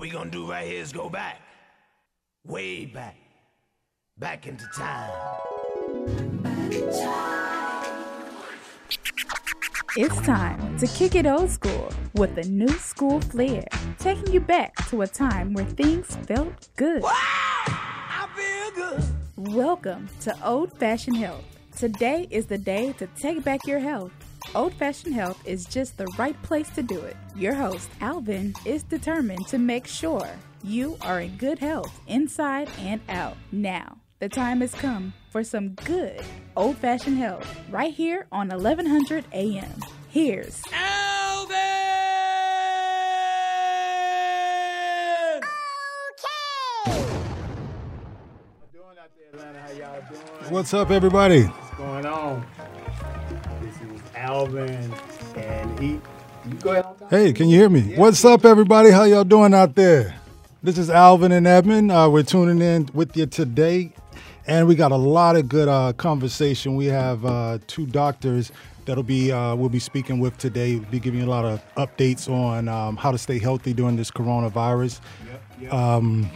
what we gonna do right here is go back. Way back. Back into time. It's time to kick it old school with a new school flair, taking you back to a time where things felt good. I feel good. Welcome to Old Fashioned Health. Today is the day to take back your health. Old Fashioned Health is just the right place to do it. Your host, Alvin, is determined to make sure you are in good health inside and out. Now, the time has come for some good old fashioned health right here on 1100 AM. Here's Alvin! Okay! What's up, everybody? What's going on? Alvin, and he. You go ahead. Hey, can you hear me? What's up, everybody? How y'all doing out there? This is Alvin and Edmund. Uh, we're tuning in with you today, and we got a lot of good uh, conversation. We have uh, two doctors that'll be uh, we'll be speaking with today. We'll be giving you a lot of updates on um, how to stay healthy during this coronavirus. Yep, yep. Um,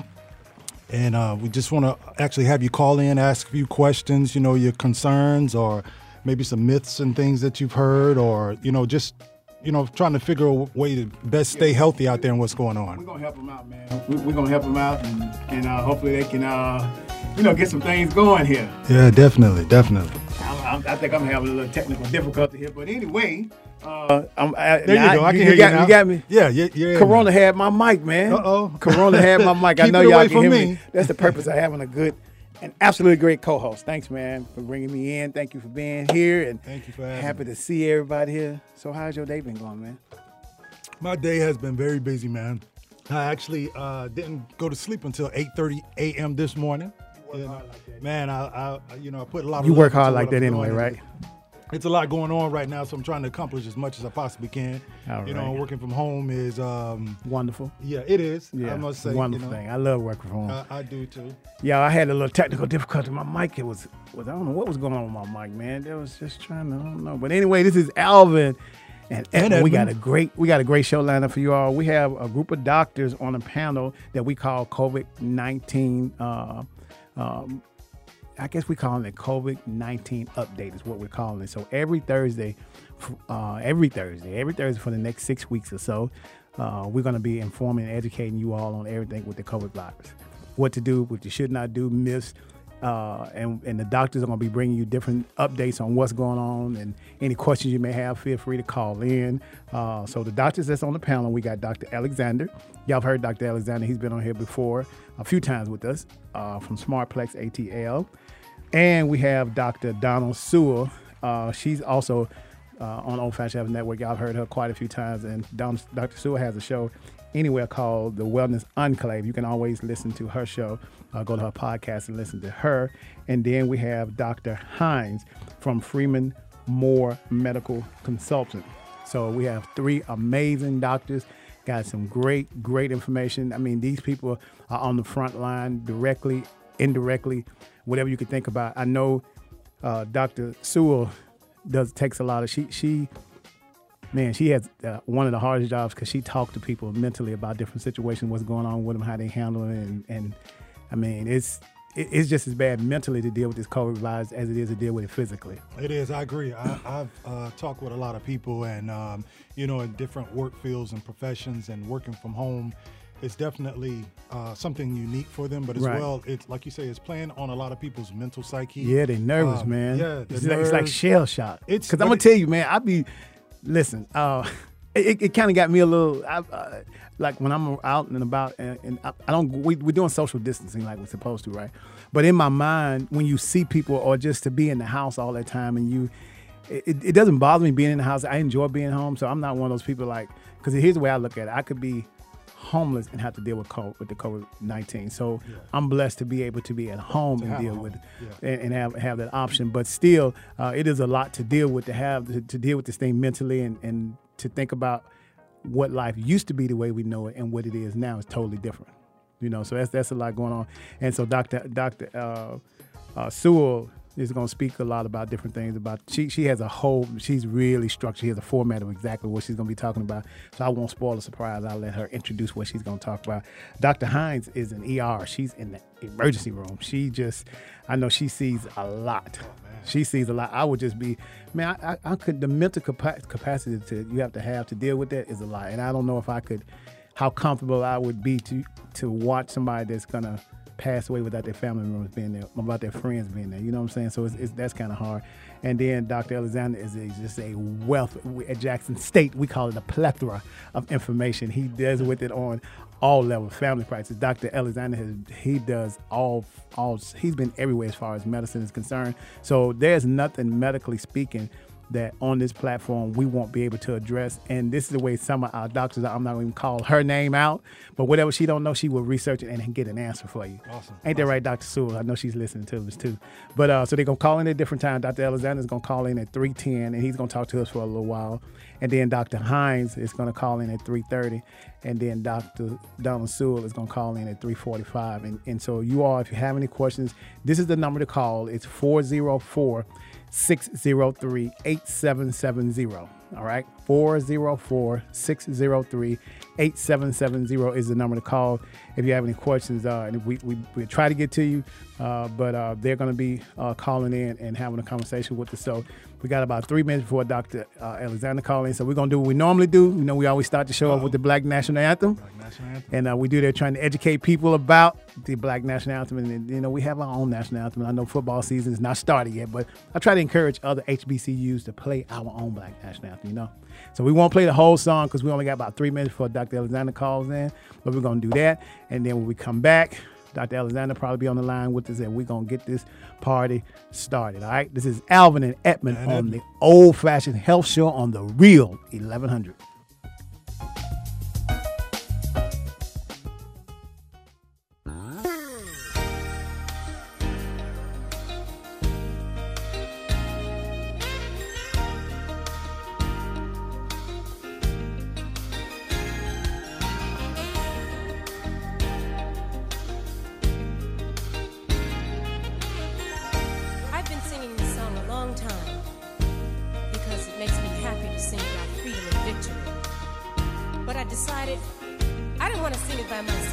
and uh, we just want to actually have you call in, ask a few questions, you know, your concerns or maybe some myths and things that you've heard, or you know, just you know, trying to figure a way to best stay healthy out there and what's going on. We're gonna help them out, man. We, we're gonna help them out, and, and uh, hopefully they can, uh, you know, get some things going here. Yeah, definitely, definitely. I'm, I'm, I think I'm having a little technical difficulty here, but anyway, uh, I'm, I, There you go. I can you hear got, you now. You got me. Yeah, yeah, yeah. Corona had my mic, man. Uh-oh. Corona had my mic. I know y'all can hear me. me. That's the purpose of having a good and absolutely great co-host. Thanks, man, for bringing me in. Thank you for being here, and Thank you for having happy me. to see everybody here. So, how's your day been going, man? My day has been very busy, man. I actually uh, didn't go to sleep until 8:30 a.m. this morning. work You know, hard like that. Man, I, I, you know, I put a lot of You work hard like that anyway, right? It's a lot going on right now, so I'm trying to accomplish as much as I possibly can. All you know, working from home is, um, Wonderful. yeah, it is. Yeah, I must say, wonderful you know, thing. I love working from home. I, I do too. yeah, I had a little technical difficulty. My mic, it was, was I don't know what was going on with my mic, man. That was just trying to, I don't know. But anyway, this is Alvin. And, And Edmund, we got a great we got a great show lined up for you all. We have a group of doctors on a panel that we call COVID nineteen. Uh, um, I guess we call it COVID nineteen update is what we're calling it. So every Thursday, uh, every Thursday, every Thursday for the next six weeks or so, uh, we're going to be informing and educating you all on everything with the COVID virus, what to do, what you should not do, myths. Uh, and, and the doctors are going to be bringing you different updates on what's going on and any questions you may have, feel free to call in. Uh, so the doctors that's on the panel, we got Dr. Alexander. Y'all have heard Dr. Alexander. He's been on here before a few times with us uh, from Smartplex ATL. And we have Dr. Donald Sewell. Uh, she's also uh, on Old Fashioned Network. Have heard her quite a few times. And Don, Dr. Sewell has a show anywhere called The Wellness Enclave. You can always listen to her show. Uh, go to her podcast and listen to her. And then we have Dr. Hines from Freeman Moore Medical Consultant. So we have three amazing doctors. Got some great, great information. I mean, these people are on the front line directly, indirectly, whatever you could think about. I know uh, Dr. Sewell does takes a lot of she she man she has uh, one of the hardest jobs because she talks to people mentally about different situations, what's going on with them, how they handle it, and and I mean it's it's just as bad mentally to deal with this COVID virus as it is to deal with it physically. It is. I agree. I, I've uh, talked with a lot of people, and um, you know, in different work fields and professions, and working from home. It's definitely uh, something unique for them, but as Right. well, it's like you say, it's playing on a lot of people's mental psyche. Yeah, they're nervous, Um, man. Yeah, it's, like, it's like shell shock. It's- because I'm gonna tell you, man. I be listen. Uh, it, it kind of got me a little I, uh, like when I'm out and about, and, and I, I don't. We, we're doing social distancing like we're supposed to, right? But in my mind, when you see people or just to be in the house all the time, and you, it, it doesn't bother me being in the house. I enjoy being home, so I'm not one of those people like. Because here's the way I look at it: I could be homeless and have to deal with COVID, with the COVID nineteen. So I'm blessed to be able to be at home and deal home, with it yeah. and, and have have that option. But still, uh, it is a lot to deal with to have to, to deal with this thing mentally and and to think about what life used to be the way we know it and what it is now is totally different. You know, so that's that's a lot going on. And so Dr. Dr. Uh, uh, Sewell is going to speak a lot about different things. About she she has a whole. She's really structured. She has a format of exactly what she's going to be talking about. So I won't spoil the surprise. I'll let her introduce what she's going to talk about. Dr. Hines is an ER. She's in the emergency room. She just, I know she sees a lot. she sees a lot. I would just be, man. I, I, I could the mental capa- capacity to you have to have to deal with that is a lot, and I don't know if I could, how comfortable I would be to to watch somebody that's gonna pass away without their family members being there, without their friends being there. You know what I'm saying? So it's, it's that's kind of hard. And then Dr. Alexander is a, just a wealth at Jackson State. We call it a plethora of information. He does with it on all levels, family practice. Dr. Alexander has he does all all. He's been everywhere as far as medicine is concerned. So there's nothing medically speaking that on this platform we won't be able to address. And this is the way some of our doctors, I'm not to call her name out, but whatever she don't know, she will research it and get an answer for you. Awesome. Ain't that right, Dr. Sewell? I know she's listening to us too. But uh, so they're going to call in at different time. Dr. Alexander's going to call in at 310 and he's going to talk to us for a little while. And then Dr. Hines is going to call in at 330. And then Dr. Donald Sewell is going to call in at 345. And, and so you all, if you have any questions, this is the number to call. It's 404- 603 8770. All right, 404 603 8770 is the number to call if you have any questions. Uh, and we, we, we try to get to you, uh, but uh, they're going to be uh, calling in and having a conversation with us. So we got about three minutes before Dr. Uh, Alexander calling in. So we're going to do what we normally do. You know, we always start the show off with the Black National Anthem. And uh, we do that trying to educate people about the Black National Anthem. And, you know, we have our own national anthem. I know football season is not started yet, but I try to encourage other HBCUs to play our own Black National Anthem, you know. So we won't play the whole song because we only got about three minutes before Dr. Alexander calls in. But we're going to do that. And then when we come back, Dr. Alexander probably be on the line with us, and we're gonna get this party started. All right. This is Alvin and Edmund And on the Old Fashioned Health Show on the Real 1100.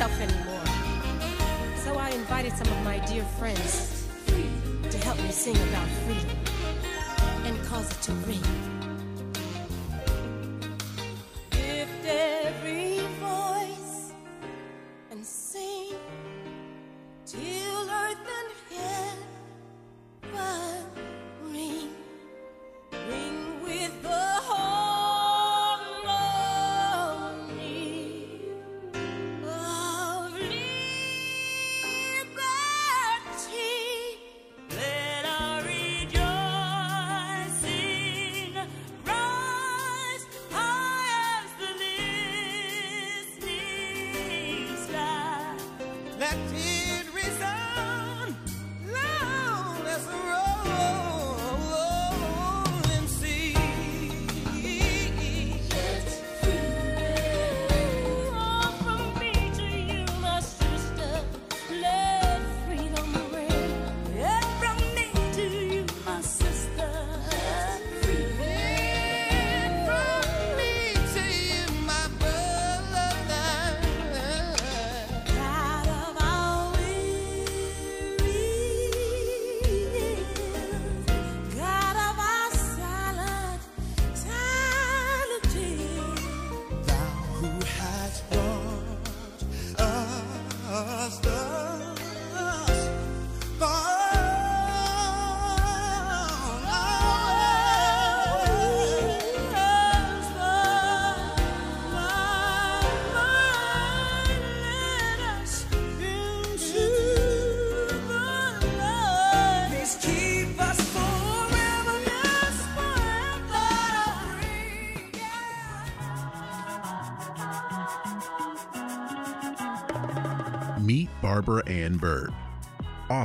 Myself anymore. So I invited some of my dear friends to help me sing about freedom and cause it to ring.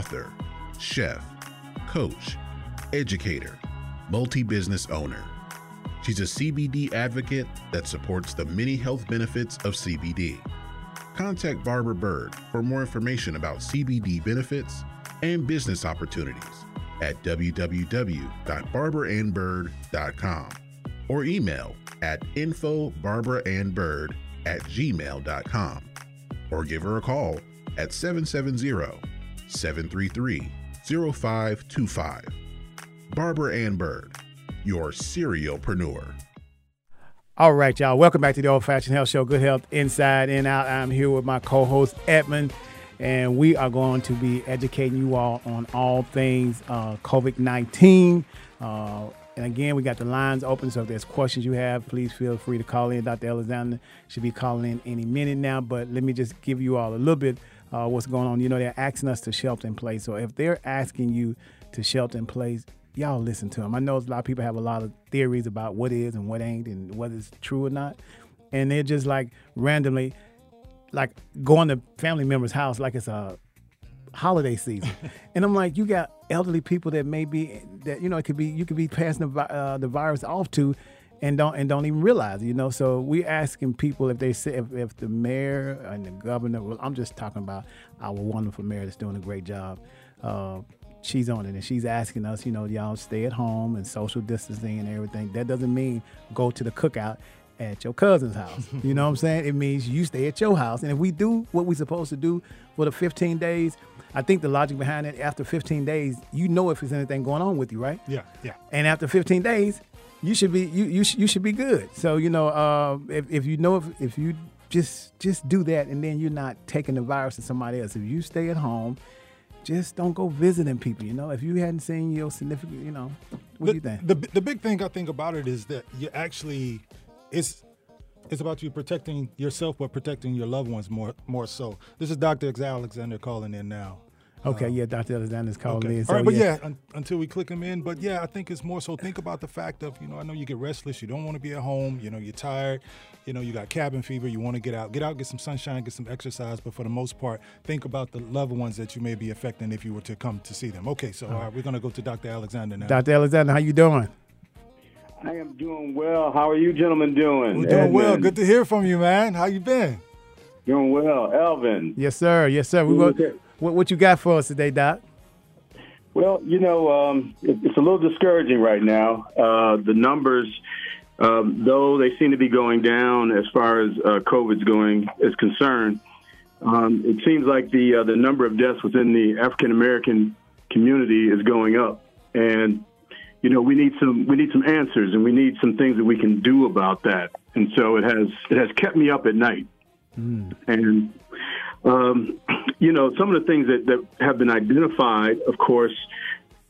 Author, chef, coach, educator, multi business owner. She's a CBD advocate that supports the many health benefits of CBD. Contact Barbara Bird for more information about CBD benefits and business opportunities at www.barbaraannbird.com or email at infobarbaraannbird at gmail.com or give her a call at 770 733 0525. Barbara Ann Bird, your serialpreneur. All right, y'all. Welcome back to the Old Fashioned Health Show. Good health inside and out. I'm here with my co-host Edmund, and we are going to be educating you all on all things uh, COVID nineteen. Uh, and again, we got the lines open, so if there's questions you have, please feel free to call in. Dr. Alexander should be calling in any minute now. But let me just give you all a little bit uh, what's going on. You know, they're asking us to shelter in place. So if they're asking you to shelter in place, y'all listen to them. I know a lot of people have a lot of theories about what is and what ain't and whether it's true or not. And they're just like randomly, like going to family members' house like it's a holiday season. and I'm like, you got elderly people that may be that you know it could be you could be passing the, uh, the virus off to, and don't and don't even realize, you know. So we asking people if they say if, if the mayor and the governor. Well, I'm just talking about our wonderful mayor that's doing a great job. Uh, she's on it and she's asking us, you know, y'all stay at home and social distancing and everything. That doesn't mean go to the cookout at your cousin's house. you know what I'm saying? It means you stay at your house. And if we do what we're supposed to do for the 15 days, I think the logic behind it, after 15 days, you know if there's anything going on with you, right? Yeah, yeah. And after 15 days, you should be you you, sh- you should be good. So you know, uh, if if you know if if you just just do that, and then you're not taking the virus to somebody else. If you stay at home, just don't go visiting people. You know, if you hadn't seen your significant, you know, what the, do you think? The, the big thing I think about it is that you actually it's it's about you protecting yourself but protecting your loved ones more more so. This is Dr. Alexander calling in now. Okay, um, yeah, Dr. Alexander's calling Okay. in. All So right, but yeah. yeah, un- until we click them in. But yeah, I think it's more so think about the fact of, you know, I know you get restless, you don't want to be at home, you know, you're tired, you know, you got cabin fever, you want to get out. Get out, get some sunshine, get some exercise, but for the most part, think about the loved ones that you may be affecting if you were to come to see them. Okay, so all right, we're going to go to Dr. Alexander now. Dr. Alexander, how you doing? I am doing well. How are you gentlemen doing? We're doing well. Good to hear from you, man. How you been? Doing well. Elvin. Yes, sir. Yes, sir. We Okay. go, what, what you got for us today, Doc? Well, you know, um, it, it's a little discouraging right now. Uh, the numbers, um, though they seem to be going down as far as uh, COVID's going is concerned, um, it seems like the uh, the number of deaths within the African American community is going up, and you know we need some we need some answers, and we need some things that we can do about that. And so it has it has kept me up at night, and um, you know, some of the things that, that have been identified, of course,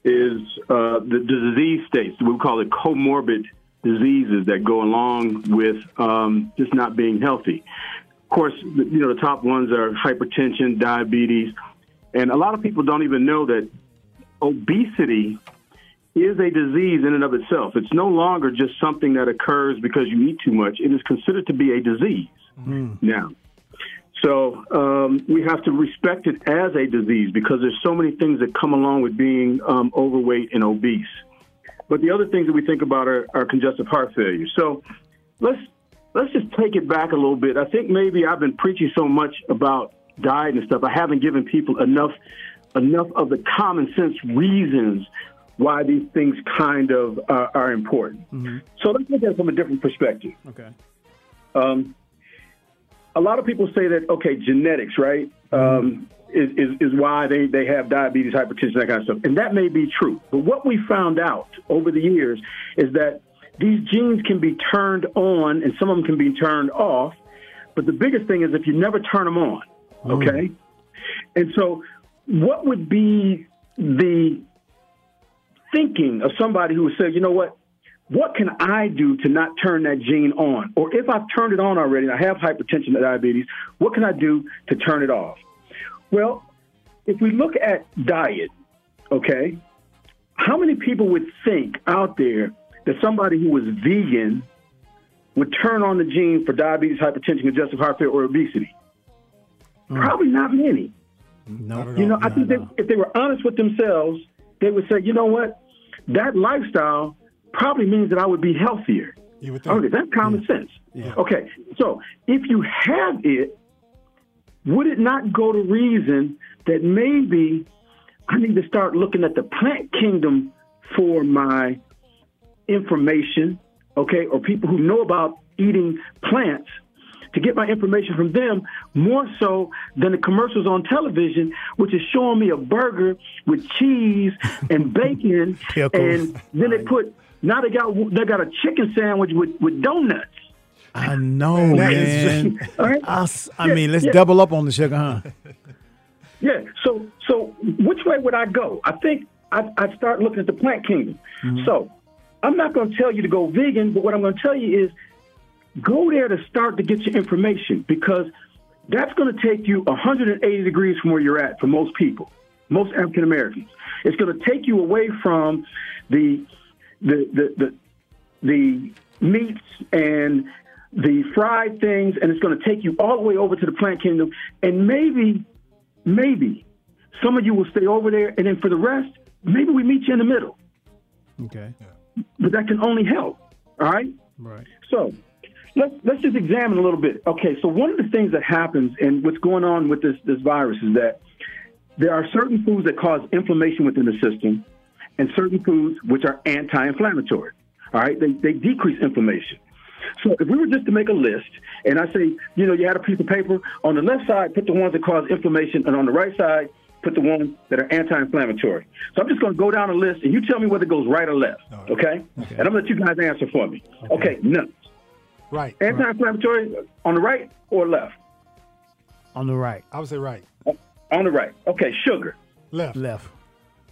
is uh, the, disease states. We call it comorbid diseases that go along with um, just not being healthy. Of course, you know, the top ones are hypertension, diabetes, and a lot of people don't even know that obesity is a disease in and of itself. It's no longer just something that occurs because you eat too much. It is considered to be a disease now. So um, we have to respect it as a disease because there's so many things that come along with being um, overweight and obese. But the other things that we think about are, are congestive heart failure. So let's let's just take it back a little bit. I think maybe I've been preaching so much about diet and stuff. I haven't given people enough enough of the common sense reasons why these things kind of uh, are important. So let's look at it from a different perspective. Okay. Um, a lot of people say that okay, genetics, right, um, is, is is why they they have diabetes, hypertension, that kind of stuff, and that may be true. But what we found out over the years is that these genes can be turned on, and some of them can be turned off. But the biggest thing is if you never turn them on, okay. And so, what would be the thinking of somebody who would say, you know what, what can I do to not turn that gene on? Or if I've turned it on already and I have hypertension and diabetes, what can I do to turn it off? Well, if we look at diet, okay, how many people would think out there that somebody who was vegan would turn on the gene for diabetes, hypertension, congestive heart failure, or obesity? Hmm. Probably not many. No. Not You all. know, I think that if they were honest with themselves, they would say, you know what, that lifestyle probably means that I would be healthier. You would think. Okay, that's common sense. Okay, so if you have it, would it not go to reason that maybe I need to start looking at the plant kingdom for my information, okay, or people who know about eating plants to get my information from them more so than the commercials on television, which is showing me a burger with cheese and bacon, and then they put now they got they got a chicken sandwich with with donuts. I know, is man. right? I, uh-huh. s- I Yeah, mean, let's yeah. double up on the sugar, huh? Yeah. So so which way would I go? I think I I start looking at the plant kingdom. Mm-hmm. So I'm not going to tell you to go vegan, but what I'm going to tell you is go there to start to get your information because that's going to take you 180 degrees from where you're at for most people, most African Americans. It's going to take you away from the the the the, the meats and the fried things, and it's going to take you all the way over to the plant kingdom, and maybe maybe some of you will stay over there, and then for the rest, maybe we meet you in the middle. Okay. But that can only help. All right. Right. So let's let's just examine a little bit. Okay, so one of the things that happens and what's going on with this this virus is that there are certain foods that cause inflammation within the system, and certain foods which are anti-inflammatory. All right, they they decrease inflammation. So if we were just to make a list, and I say, you know, you had a piece of paper on the left side, put the ones that cause inflammation, and on the right side, put the ones that are anti-inflammatory. So I'm just going to go down a list, and you tell me whether it goes right or left. Okay? okay? And I'm going to let you guys answer for me. Okay, nuts. Right. Anti-inflammatory on the right or left? On the right. I would say right. On the right. Okay, sugar. Left. Left.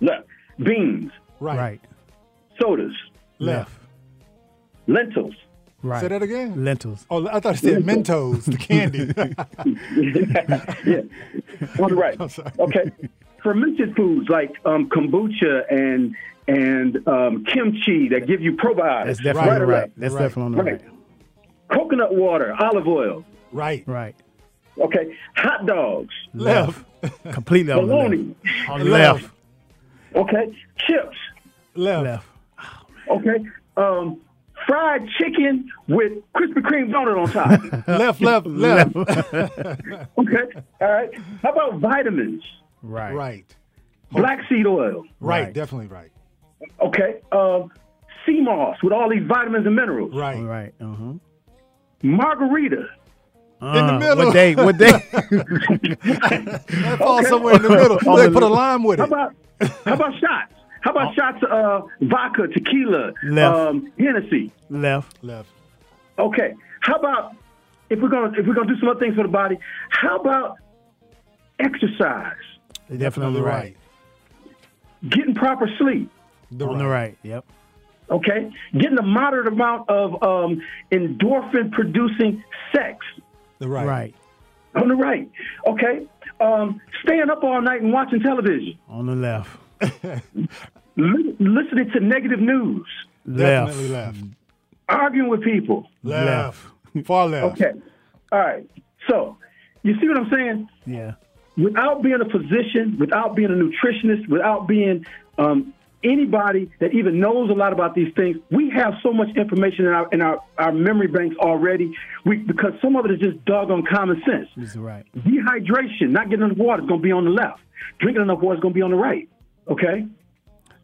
Left. Beans. Right. Right. Sodas. Left. Lentils. Right. Say that again. Lentils. Oh, I thought you said Mentos, the candy. yeah. On the right. I'm sorry. Okay. Fermented foods like um, kombucha and and um, kimchi that give you probiotics. That's definitely right. or right. That's Right. definitely on the Right. right. Coconut water, olive oil. right. Right. Okay. Hot dogs. Left. Completely on the Bologna. left. On the Left. Left. Okay. Chips. Left. Left. Okay. Um, fried chicken with Krispy Kreme donut on top. Left. Left. Left. okay. All right. How about vitamins? Right. Right. Black seed oil. Right. Right. Definitely right. Okay. Um, sea moss with all these vitamins and minerals. Right. Right. Uh huh. Margarita. In the middle. What day? What day? That falls somewhere in the middle. They put a left. lime with How it. about how about shots? How about shots of uh, vodka, tequila, Left. um, Hennessy? left. Left. Okay. How about if we're gonna if we're gonna do some other things for the body? How about exercise? Definitely on the right. Getting proper sleep. The On the right. Yep. Okay. Getting a moderate amount of um, endorphin producing sex. The right. Right. On the right. Okay. Um, staying up all night and watching television. On the left. Li- listening to negative news. Left. Definitely left. Arguing with people. Left. Far left. Okay. All right. So, you see what I'm saying? Yeah. Without being a physician, without being a nutritionist, without being um, anybody that even knows a lot about these things, we have so much information in our in our, our memory banks already. We because some of it is just doggone common sense. He's right. Dehydration, not getting enough water is going to be on the left. Drinking enough water is going to be on the right. Okay.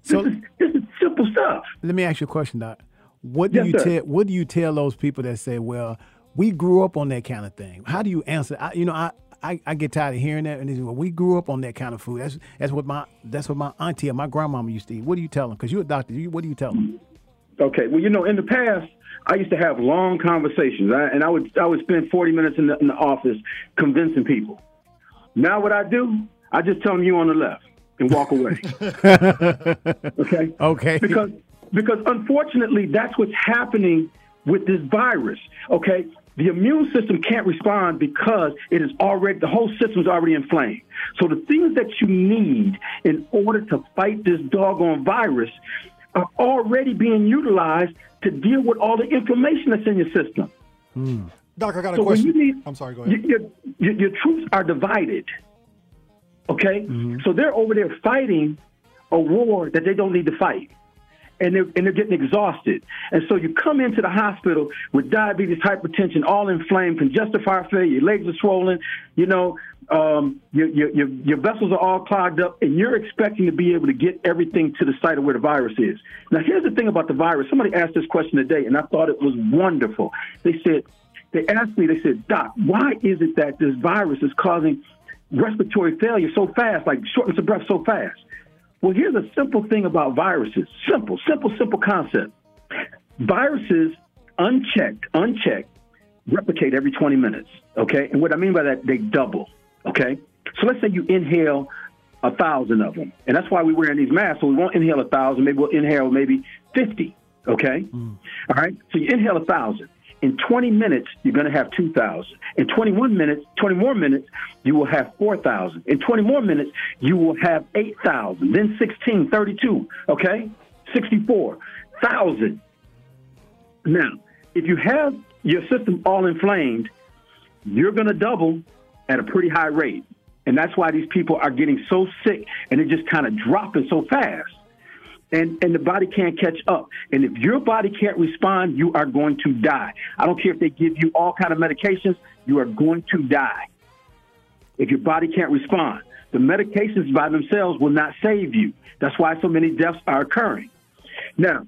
So This is, this is simple stuff. let me ask you a question, Doc. What do Yes, you sir. tell? What do you tell those people that say, "Well, we grew up on that kind of thing"? How do you answer? I, you know, I, I, I get tired of hearing that, and "Well, we grew up on that kind of food." That's that's what my that's what my auntie and my grandmama used to eat. What do you tell them? Because you're a doctor. What do you tell them? Okay. Well, you know, in the past, I used to have long conversations, I, and I would I would spend 40 minutes in the, in the office convincing people. Now, what I do, I just tell them you on the left and walk away. okay. Okay. Because because unfortunately, that's what's happening with this virus. Okay. The immune system can't respond because it is already the whole system's already inflamed. So the things that you need in order to fight this doggone virus are already being utilized to deal with all the inflammation that's in your system. Hmm. Doc, I got a So when question. you need, I'm sorry, go ahead. your, your, your troops are divided. Okay, mm-hmm. so they're over there fighting a war that they don't need to fight, and they're, and they're getting exhausted. And so you come into the hospital with diabetes, hypertension, all inflamed, congestive heart failure, your legs are swollen, you know, um, your, your, your, your vessels are all clogged up, and you're expecting to be able to get everything to the site of where the virus is. Now, here's the thing about the virus. Somebody asked this question today, and I thought it was wonderful. They said, they asked me, they said, Doc, why is it that this virus is causing respiratory failure so fast, like shortness of breath so fast? Well, here's a simple thing about viruses. Simple, simple, simple concept. Viruses, unchecked, unchecked, replicate every 20 minutes. Okay, and what I mean by that, they double. Okay, so let's say you inhale a thousand of them, and that's why we're wearing these masks. So we won't inhale a thousand. Maybe we'll inhale maybe 50. Okay, mm. all right. So you inhale a thousand. In 20 minutes, you're going to have 2,000. In 21 minutes, 20 more minutes, you will have 4,000. In 20 more minutes, you will have 8,000. Then 16, 32, okay? 64,000. Now, if you have your system all inflamed, you're going to double at a pretty high rate. And that's why these people are getting so sick and they're just kind of dropping so fast and, and the body can't catch up. And if your body can't respond, you are going to die. I don't care if they give you all kind of medications, you are going to die if your body can't respond. The medications by themselves will not save you. That's why so many deaths are occurring. Now,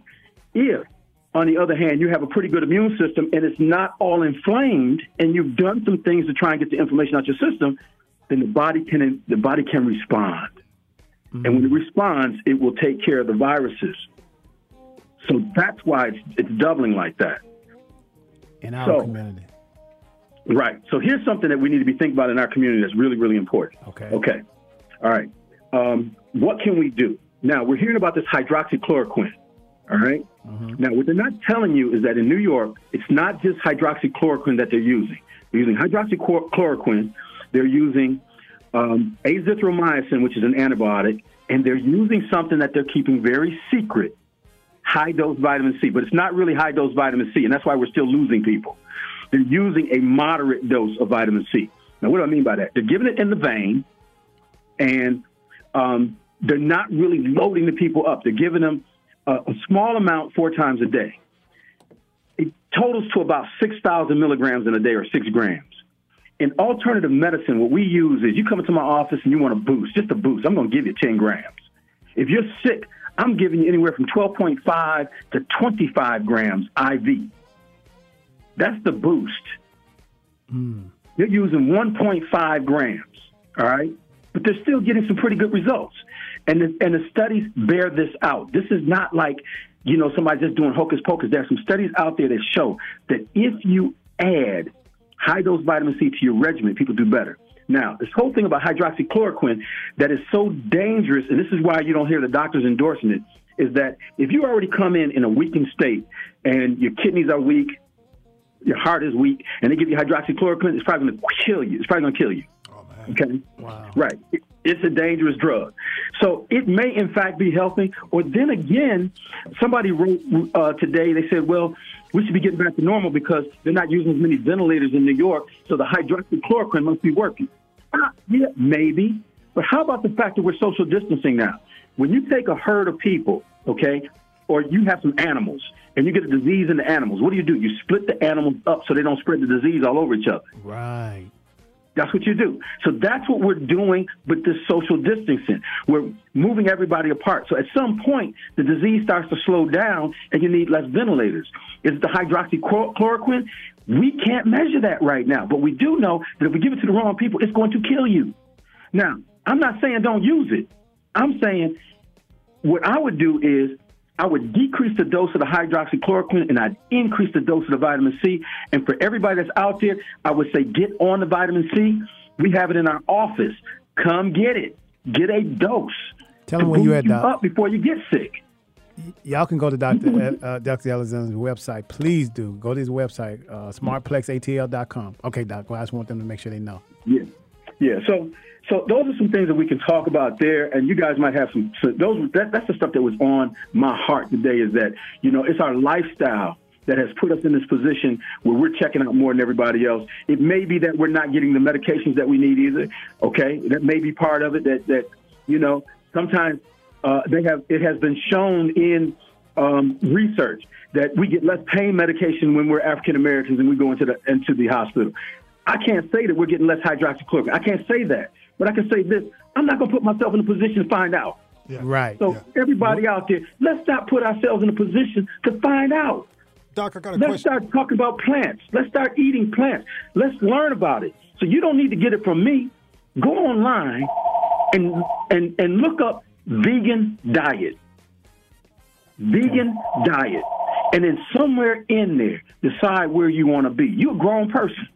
if on the other hand, you have a pretty good immune system and it's not all inflamed and you've done some things to try and get the inflammation out of your system, then the body can the body can respond. Mm-hmm. And when it responds, it will take care of the viruses. So that's why it's, it's doubling like that. In our So- community. Right. So here's something that we need to be thinking about in our community that's really, really important. Okay. Okay. All right. Um, what can we do? Now, we're hearing about this hydroxychloroquine. All right? Now, what they're not telling you is that in New York, it's not just hydroxychloroquine that they're using. They're using hydroxychloroquine, they're using um, azithromycin, which is an antibiotic, and they're using something that they're keeping very secret high dose vitamin C, but it's not really high dose vitamin C, and that's why we're still losing people. They're using a moderate dose of vitamin C. Now, what do I mean by that? They're giving it in the vein, and um, they're not really loading the people up. They're giving them a, a small amount four times a day. It totals to about 6,000 milligrams in a day or six grams. In alternative medicine, what we use is you come into my office and you want a boost, just a boost. I'm going to give you 10 grams. If you're sick, I'm giving you anywhere from 12.5 to 25 grams IV. That's the boost. Hmm. You're using 1.5 grams, all right? But they're still getting some pretty good results. And the, and the studies bear this out. This is not like, you know, somebody just doing hocus pocus. There are some studies out there that show that if you add high dose vitamin C to your regimen, people do better. Now, this whole thing about hydroxychloroquine that is so dangerous, and this is why you don't hear the doctors endorsing it, is that if you already come in in a weakened state and your kidneys are weak, your heart is weak, and they give you hydroxychloroquine, it's probably going to kill you. It's probably going to kill you. Okay. Wow. Right. It's a dangerous drug. So it may, in fact, be healthy. Or then again, somebody wrote uh, today, they said, well, we should be getting back to normal because they're not using as many ventilators in New York, so the hydroxychloroquine must be working. Ah, yeah, maybe. But how about the fact that we're social distancing now? When you take a herd of people, okay, or you have some animals and you get a disease in the animals, what do you do? You split the animals up so they don't spread the disease all over each other. Right. That's what you do. So that's what we're doing with this social distancing. We're moving everybody apart. So at some point, the disease starts to slow down and you need less ventilators. Is it the hydroxychloroquine? We can't measure that right now, but we do know that if we give it to the wrong people, it's going to kill you. Now, I'm not saying don't use it. I'm saying what I would do is I would decrease the dose of the hydroxychloroquine and I'd increase the dose of the vitamin C. And for everybody that's out there, I would say get on the vitamin C. We have it in our office. Come get it. Get a dose. Tell them when you at, Doc. up before you get sick. Y'all can go to Dr. uh, Dr. Alexander's website. Please do. Go to his website, uh, smartplexatl.com. Okay, Doc. Well, I just want them to make sure they know. Yeah, yeah. So, so those are some things that we can talk about there, and you guys might have some. So those that, that's the stuff that was on my heart today. Is that you know it's our lifestyle that has put us in this position where we're checking out more than everybody else. It may be that we're not getting the medications that we need either. Okay, that may be part of it. That that you know sometimes uh, they have it has been shown in um, research that we get less pain medication when we're African Americans and we go into the into the hospital. I can't say that we're getting less hydroxychloroquine. I can't say that, but I can say this: I'm not going to put myself in a position to find out. Right. So everybody out there, let's not put ourselves in a position to find out. Doc, I got a Let's question. start talking about plants. Let's start eating plants. Let's learn about it. So you don't need to get it from me. Go online and and and look up vegan diet. Vegan diet. And then somewhere in there, decide where you want to be. You're a grown person,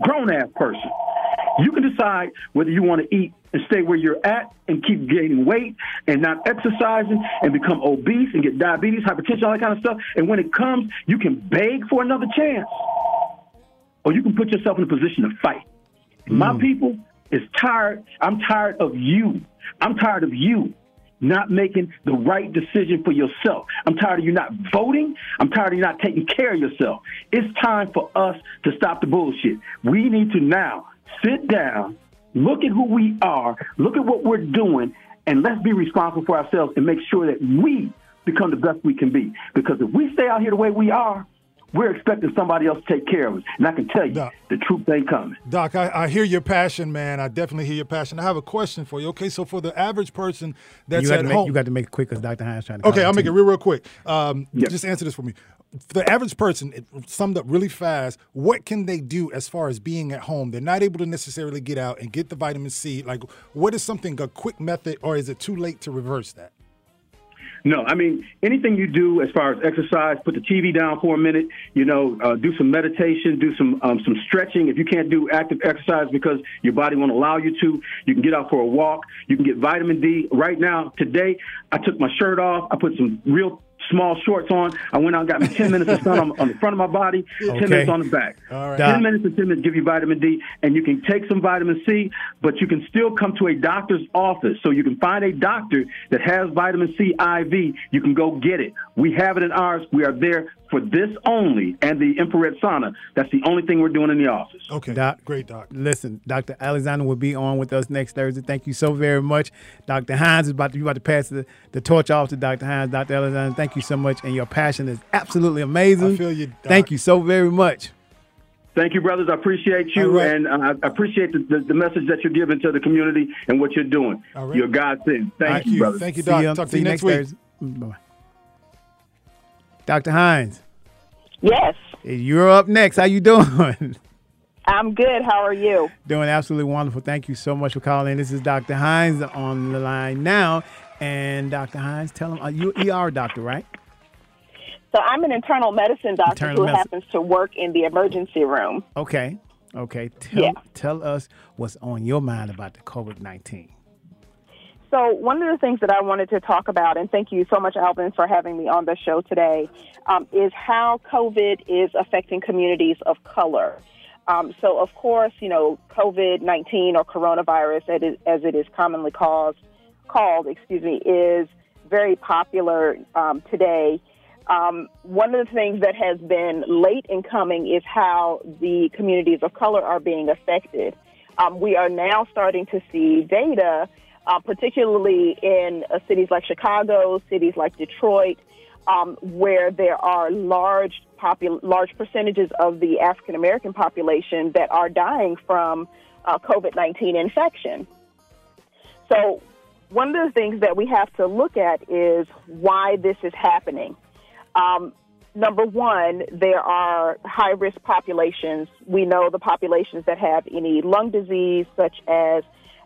grown ass person. You can decide whether you want to eat and stay where you're at and keep gaining weight and not exercising and become obese and get diabetes, hypertension, all that kind of stuff. And when it comes, you can beg for another chance. Or you can put yourself in a position to fight. My hmm. people is tired. I'm tired of you. I'm tired of you not making the right decision for yourself. I'm tired of you not voting. I'm tired of you not taking care of yourself. It's time for us to stop the bullshit. We need to now sit down, look at who we are, look at what we're doing, and let's be responsible for ourselves and make sure that we become the best we can be. Because if we stay out here the way we are, we're expecting somebody else to take care of us. And I can tell you, Doc. the truth ain't coming. Doc, I, I hear your passion, man. I definitely hear your passion. I have a question for you. Okay, so for the average person that's you got at to make, home, you got to make it quick because Dr. Hines trying to. Okay, I'll make it real, real quick. Um, Yeah. Just answer this for me. The average person, it summed up really fast. What can they do as far as being at home? They're not able to necessarily get out and get the vitamin C. Like, what is something a quick method, or is it too late to reverse that? No, I mean anything you do as far as exercise, put the TV down for a minute. You know, uh, do some meditation, do some um, some stretching. If you can't do active exercise because your body won't allow you to, you can get out for a walk. You can get vitamin D. Right now, today, I took my shirt off. I put some real small shorts on. I went out and got me 10 minutes of sun on, on the front of my body, 10 Okay. minutes on the back. All right. 10 minutes and 10 minutes give you vitamin D, and you can take some vitamin C, but you can still come to a doctor's office. So you can find a doctor that has vitamin C IV. You can go get it. We have it in ours. We are there for this only and the infrared sauna. That's the only thing we're doing in the office. Okay, Doc. great, Doc. Listen, Dr. Alexander will be on with us next Thursday. Thank you so very much. Dr. Hines is about to you about to pass the, the torch off to Dr. Hines. Dr. Alexander, thank you so much. And your passion is absolutely amazing. I feel you, Doc. Thank you so very much. Thank you, brothers. I appreciate you, All right. and uh, I appreciate the, the, the message that you're giving to the community and what you're doing. All right. You're godsend. Thank Thank you, you. brothers. Thank you, See Doc. you, Talk see to you next week. Thursday. Bye. Dr. Hines, Yes, you're up next. How you doing? I'm good. How are you? Doing absolutely wonderful. Thank you so much for calling. This is Dr. Hines on the line now. And Dr. Hines, tell him, are you ER doctor, right? So I'm an internal medicine doctor Internal who medicine. happens to work in the emergency room. Okay. Okay. Tell, Yeah. tell us what's on your mind about the COVID 19. So one of the things that I wanted to talk about, and thank you so much, Alvin, for having me on the show today, um, is how COVID is affecting communities of color. Um, so, of course, you know, COVID 19 or coronavirus, as as it is commonly caused, called, excuse me, is very popular um, today. Um, one of the things that has been late in coming is how the communities of color are being affected. Um, we are now starting to see data, uh, particularly in uh, cities like Chicago, cities like Detroit, um, where there are large popul- large percentages of the African American population that are dying from uh, COVID 19 infection. So, one of the things that we have to look at is why this is happening. Um, number one, there are high risk populations. We know the populations that have any lung disease, such as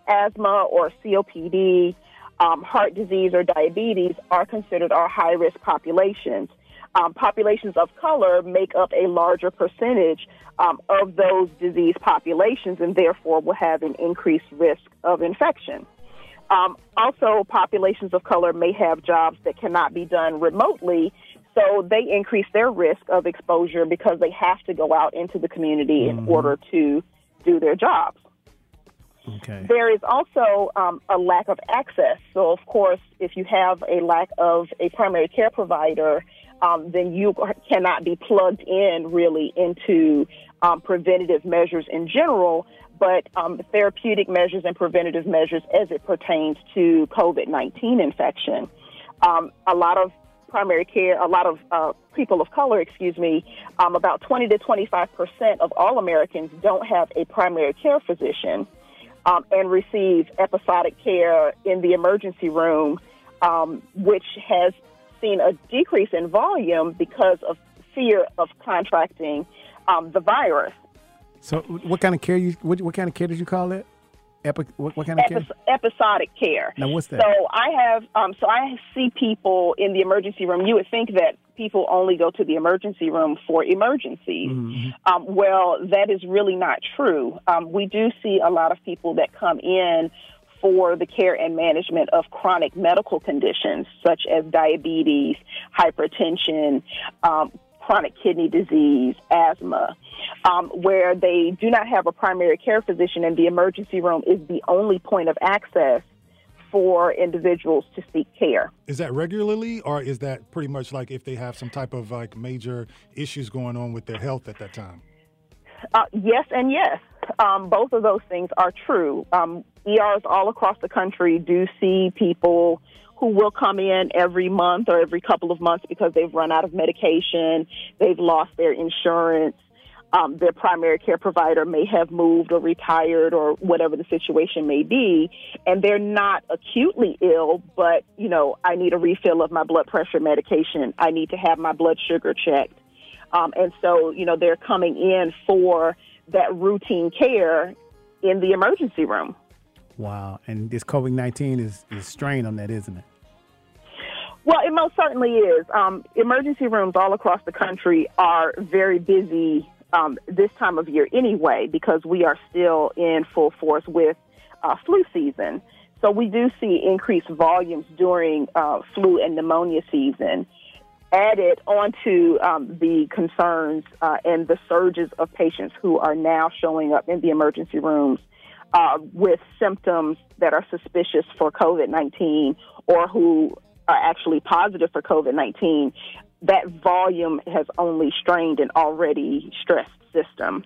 asthma or COPD, um, heart disease, or diabetes, are considered our high risk populations. Um, populations of color make up a larger percentage um, of those disease populations and therefore will have an increased risk of infection. Um, also, populations of color may have jobs that cannot be done remotely, so they increase their risk of exposure because they have to go out into the community in order to do their jobs. Okay. There is also um, a lack of access. So, of course, if you have a lack of a primary care provider, um, then you cannot be plugged in really into um, preventative measures in general, but um, therapeutic measures and preventative measures as it pertains to COVID 19 infection. Um, a lot of primary care, a lot of uh, people of color, excuse me, um, about 20 to 25 percent of all Americans don't have a primary care physician um, and receive episodic care in the emergency room, um, which has seen a decrease in volume because of fear of contracting um, the virus. So, what kind of care you? What, what kind of care did you call it? Epi, what, what kind of care? Episodic care. Now, what's that? So I have, um, so I see people in the emergency room. You would think that people only go to the emergency room for emergencies. Mm-hmm. Um, well, that is really not true. Um, we do see a lot of people that come in for the care and management of chronic medical conditions such as diabetes, hypertension, um, chronic kidney disease, asthma, um, where they do not have a primary care physician and the emergency room is the only point of access for individuals to seek care. Is that regularly, or is that pretty much like if they have some type of like major issues going on with their health at that time? Uh, yes, and yes. Um, both of those things are true. Um, ERs all across the country do see people who will come in every month or every couple of months because they've run out of medication, they've lost their insurance, um, their primary care provider may have moved or retired or whatever the situation may be, and they're not acutely ill, but, you know, I need a refill of my blood pressure medication, I need to have my blood sugar checked. Um, and so, you know, they're coming in for that routine care in the emergency room. Wow. And this COVID 19 is, is strain on that, isn't it? Well, it most certainly is. Um, emergency rooms all across the country are very busy um, this time of year anyway, because we are still in full force with uh, flu season. So we do see increased volumes during uh, flu and pneumonia season. Added onto um, the concerns uh, and the surges of patients who are now showing up in the emergency rooms uh, with symptoms that are suspicious for COVID 19 or who are actually positive for COVID 19, that volume has only strained an already stressed system.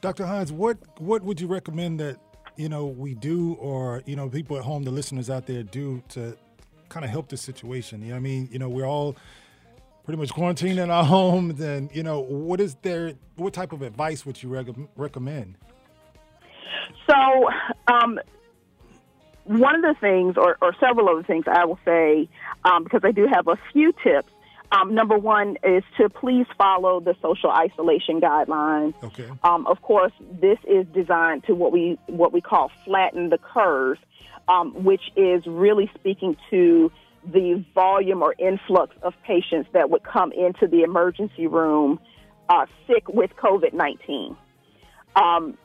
Dr. Hines, what, what would you recommend that you know we do, or you know people at home, the listeners out there do to kind of help the situation? You know, I mean, you know, we're all pretty much quarantined in our homes, and you know, what is there? What type of advice would you rec- recommend? So, um, one of the things, or, or, several of the things I will say, um, because I do have a few tips. Um, number one is to please follow the social isolation guidelines. Okay. Um, of course, this is designed to what we what we call flatten the curve, um, which is really speaking to the volume or influx of patients that would come into the emergency room uh, sick with COVID nineteen. Um,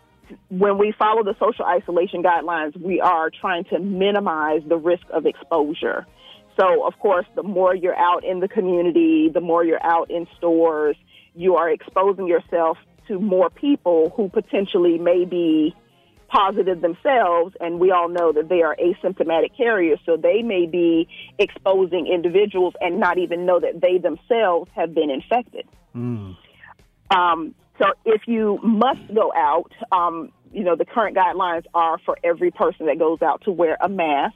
when we follow the social isolation guidelines, we are trying to minimize the risk of exposure. So, of course, the more you're out in the community, the more you're out in stores, you are exposing yourself to more people who potentially may be positive themselves. And we all know that they are asymptomatic carriers. So they may be exposing individuals and not even know that they themselves have been infected. Mm. Um, so if you must go out, um, you know, the current guidelines are for every person that goes out to wear a mask.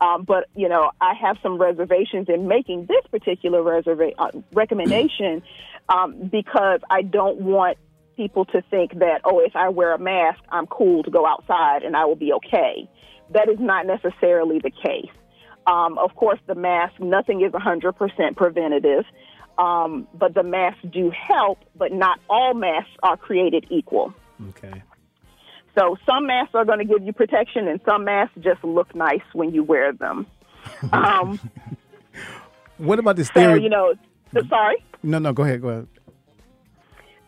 Um, but, you know, I have some reservations in making this particular reserva- uh, recommendation um, because I don't want people to think that, oh, if I wear a mask, I'm cool to go outside and I will be okay. That is not necessarily the case. Um, of course, the mask, nothing is 100% preventative. Um, but the masks do help, but not all masks are created equal. Okay. So some masks are going to give you protection, and some masks just look nice when you wear them. Um, what about this so, theory? you know, so, sorry? no, no, go ahead, go ahead.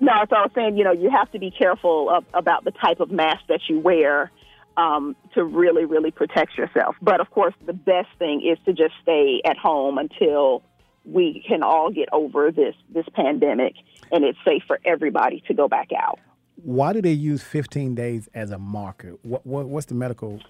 No, so I was saying, you know, you have to be careful of, about the type of mask that you wear um, to really, really protect yourself. But of course, the best thing is to just stay at home until we can all get over this this pandemic and it's safe for everybody to go back out. Why do they use 15 days as a marker? What, what what's the medical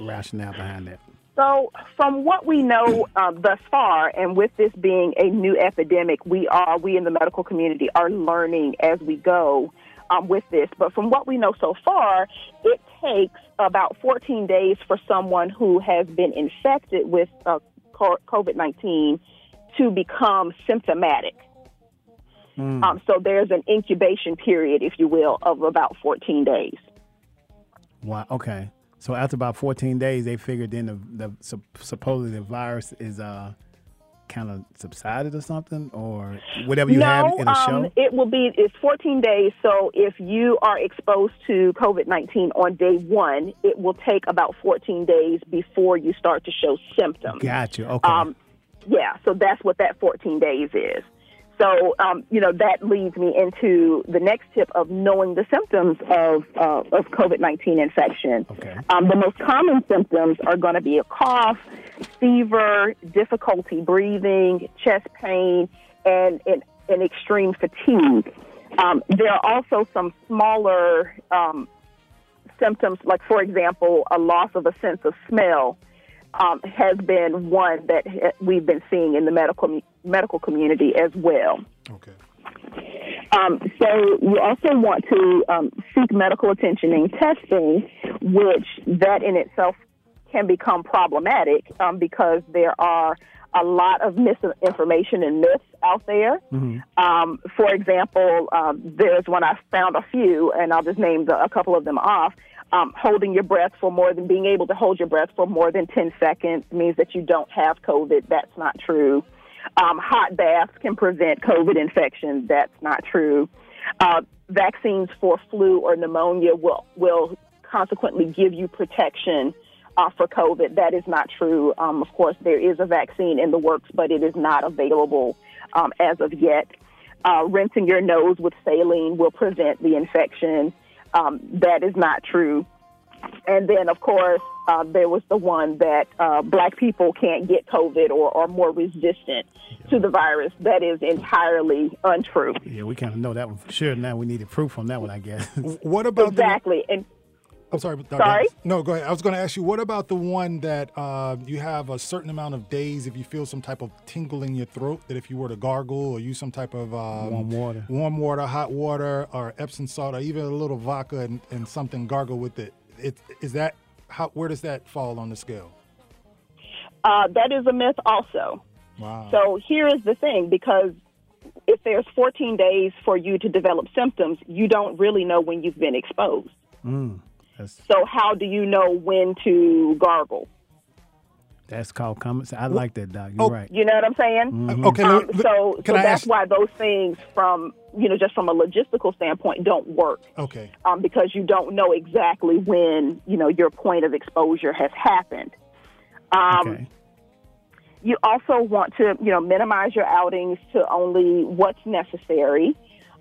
rationale behind that? So, from what we know uh, thus far, and with this being a new epidemic, we are we in the medical community are learning as we go um, with this. But from what we know so far, it takes about 14 days for someone who has been infected with uh, COVID 19 to become symptomatic. Mm. Um, so there's an incubation period, if you will, of about 14 days. Wow. Okay. So after about 14 days, they figured then the, the sup- supposedly the virus is uh kind of subsided or something, or whatever you no, have in a um, show. it will be it's 14 days. So if you are exposed to COVID 19 on day one, it will take about 14 days before you start to show symptoms. Got you. Okay. Um, yeah, so that's what that 14 days is. So, um, you know, that leads me into the next tip of knowing the symptoms of, uh, of COVID 19 infection. Okay. Um, the most common symptoms are going to be a cough, fever, difficulty breathing, chest pain, and, and, and extreme fatigue. Um, there are also some smaller um, symptoms, like, for example, a loss of a sense of smell. Um, has been one that we've been seeing in the medical medical community as well. Okay. Um, so you also want to um, seek medical attention and testing, which that in itself can become problematic um, because there are a lot of misinformation and myths out there. Um, for example, um, there's one I found a few, and I'll just name the, a couple of them off. Um, holding your breath for more than being able to hold your breath for more than 10 seconds means that you don't have COVID. That's not true. Um, hot baths can prevent COVID infection. That's not true. Uh, vaccines for flu or pneumonia will, will consequently give you protection uh, for COVID. That is not true. Um, of course, there is a vaccine in the works, but it is not available um, as of yet. Uh, rinsing your nose with saline will prevent the infection. Um, that is not true. And then, of course, uh, there was the one that uh, black people can't get COVID or are more resistant to the virus. That is entirely untrue. yeah, we kind of know that one for sure. Now we needed proof on that one, I guess. What about Exactly. And the? I'm sorry. Dr. Sorry? Adams. No, go ahead. I was going to ask you. What about the one that uh, you have a certain amount of days if you feel some type of tingle in your throat that if you were to gargle or use some type of um, Warm water. warm water, hot water, or Epsom salt, or even a little vodka and, and something gargle with it. It is that how? Where does that fall on the scale? uh, that is a myth also. Wow. So here is the thing because if there's 14 days for you to develop symptoms, you don't really know when you've been exposed. Mm, that's So how do you know when to gargle? that's called common. sense. I like that, Doc. You're Oh, right. You know what I'm saying? Uh, okay. Um, let- let- so so I that's ask? why those things from you know just from a logistical standpoint don't work Okay. um, because you don't know exactly when you know your point of exposure has happened. Um, okay. You also want to, you know, minimize your outings to only what's necessary.